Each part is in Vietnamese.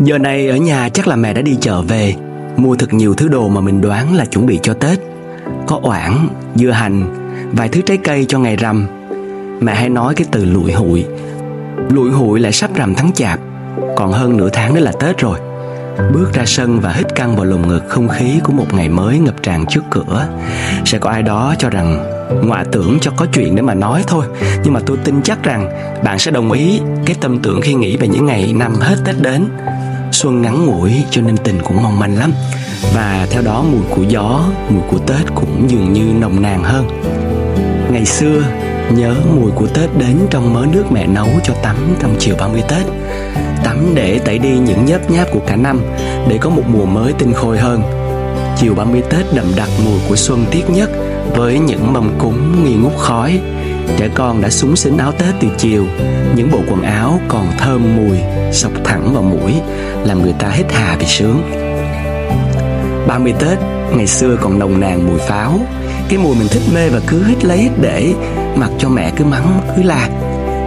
Giờ này ở nhà chắc là mẹ đã đi chợ về. Mua thật nhiều thứ đồ mà mình đoán là chuẩn bị cho Tết. Có oảng, dưa hành, vài thứ trái cây cho ngày rằm. Mẹ hay nói cái từ lụi hụi. Lụi hụi lại sắp rằm tháng chạp. Còn hơn nửa tháng nữa là Tết rồi. Bước ra sân và hít căng vào lồng ngực không khí của một ngày mới ngập tràn trước cửa. Sẽ có ai đó cho rằng Ngoại tưởng cho có chuyện để mà nói thôi. Nhưng mà tôi tin chắc rằng Bạn sẽ đồng ý cái tâm tưởng khi nghĩ về những ngày năm hết Tết đến. Xuân ngắn ngủi cho nên tình cũng mong manh lắm. Và theo đó mùi của gió, mùi của Tết cũng dường như nồng nàn hơn. Ngày xưa nhớ mùi của Tết đến trong mớ nước mẹ nấu cho tắm trong chiều 30 Tết. Tắm để tẩy đi những nhớp nháp của cả năm Để có một mùa mới tinh khôi hơn. Chiều 30 Tết đậm đặc mùi của xuân tiết nhất Với những mâm cúng nghi ngút khói. Trẻ con đã súng xính áo Tết từ chiều. Những bộ quần áo còn thơm mùi, Sọc thẳng vào mũi, Làm người ta hít hà vì sướng. 30 Tết, Ngày xưa còn nồng nàn mùi pháo. Cái mùi mình thích mê và cứ hít lấy hít để, Mặc cho mẹ cứ mắng, cứ la.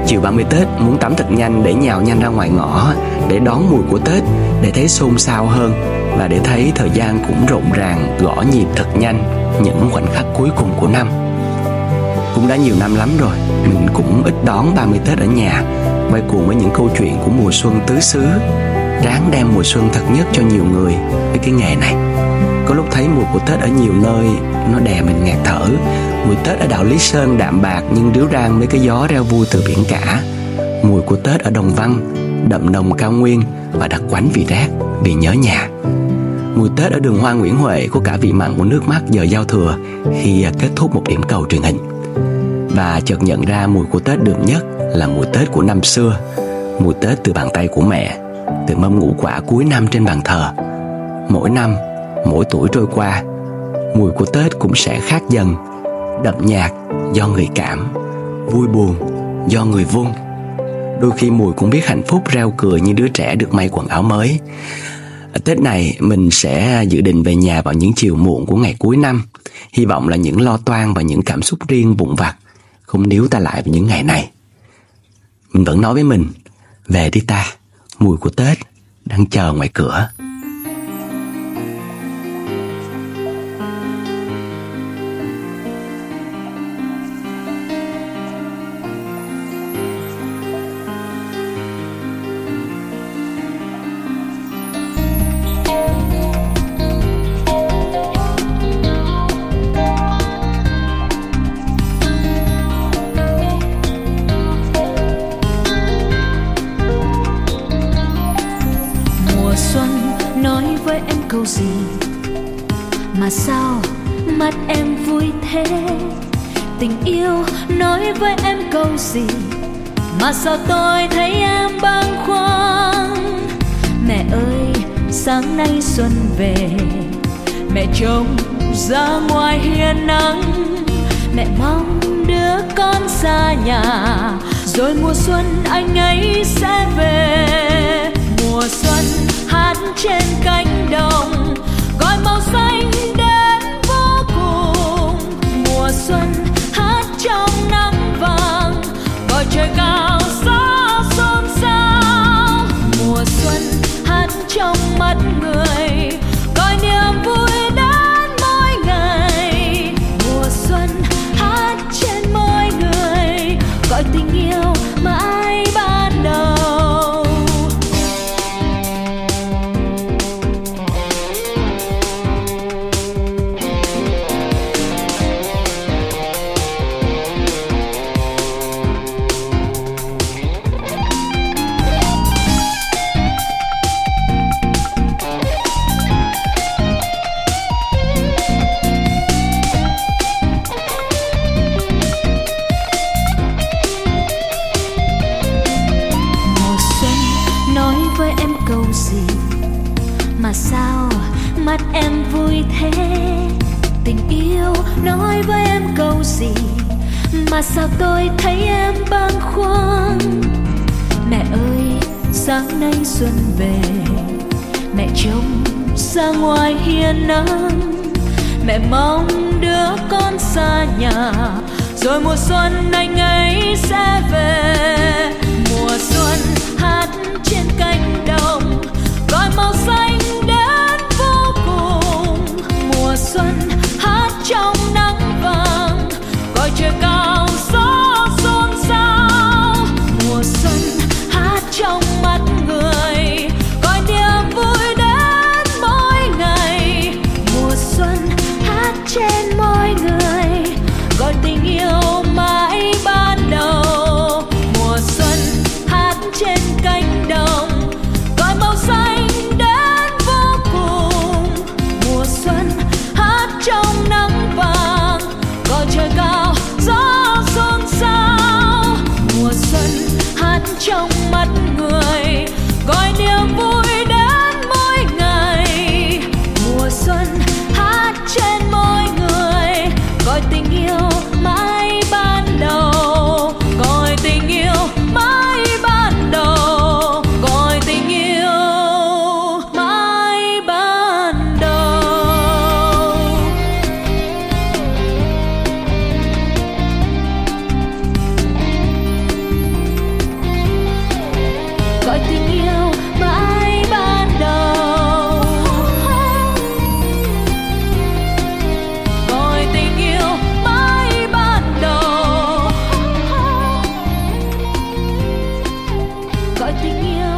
Chiều 30 Tết, muốn tắm thật nhanh để nhào nhanh ra ngoài ngõ, Để đón mùi của Tết, Để thấy xôn xao hơn Và để thấy thời gian cũng rộn ràng, Gõ nhịp thật nhanh Những khoảnh khắc cuối cùng của năm cũng đã nhiều năm lắm rồi. Mình cũng ít đón 30 Tết ở nhà. Quay cuồng với những câu chuyện của mùa xuân tứ xứ. Ráng đem mùa xuân thật nhất cho nhiều người. Với cái nghề này, Có lúc thấy mùa của Tết ở nhiều nơi, Nó đè mình ngạt thở. Mùi Tết ở đảo Lý Sơn đạm bạc Nhưng ríu rang với cái gió reo vui từ biển cả. Mùi của Tết ở Đồng Văn, Đậm nồng cao nguyên Và đặc quánh vì rác, Vì nhớ nhà. Mùi Tết ở đường Hoa Nguyễn Huệ, Có cả vị mặn của nước mắt giờ giao thừa, Khi kết thúc một điểm cầu truyền hình và chợt nhận ra mùi của Tết đường nhất là mùi Tết của năm xưa Mùi Tết từ bàn tay của mẹ Từ mâm ngũ quả cuối năm trên bàn thờ. Mỗi năm, mỗi tuổi trôi qua Mùi của Tết cũng sẽ khác dần Đậm nhạt do người cảm Vui buồn do người vung Đôi khi mùi cũng biết hạnh phúc reo cười như đứa trẻ được may quần áo mới. Tết này mình sẽ dự định về nhà vào những chiều muộn của ngày cuối năm Hy vọng là những lo toan và những cảm xúc riêng vụn vặt không níu ta lại vào những ngày này. Mình vẫn nói với mình, Về đi ta, Mùi của Tết đang chờ ngoài cửa. Câu gì? Mà sao mắt em vui thế? Tình yêu nói với em câu gì? Mà sao tôi thấy em băng khoăn mẹ ơi, sáng nay xuân về. Mẹ trông ra ngoài hiên nắng. Mẹ mong đứa con xa nhà. Rồi mùa xuân anh ấy sẽ về mùa xuân hát trên cánh đồng, gọi màu xanh đến vô cùng. Mùa xuân hát trong nắng trời cao mắt em vui thế, tình yêu nói với em câu gì mà sao tôi thấy em băng khoăn mẹ ơi sáng nay xuân về. Mẹ trông ra ngoài hiên nắng mẹ mong đứa con xa nhà. Rồi mùa xuân anh ấy sẽ về. cao gió xôn xao mùa xuân hát trong million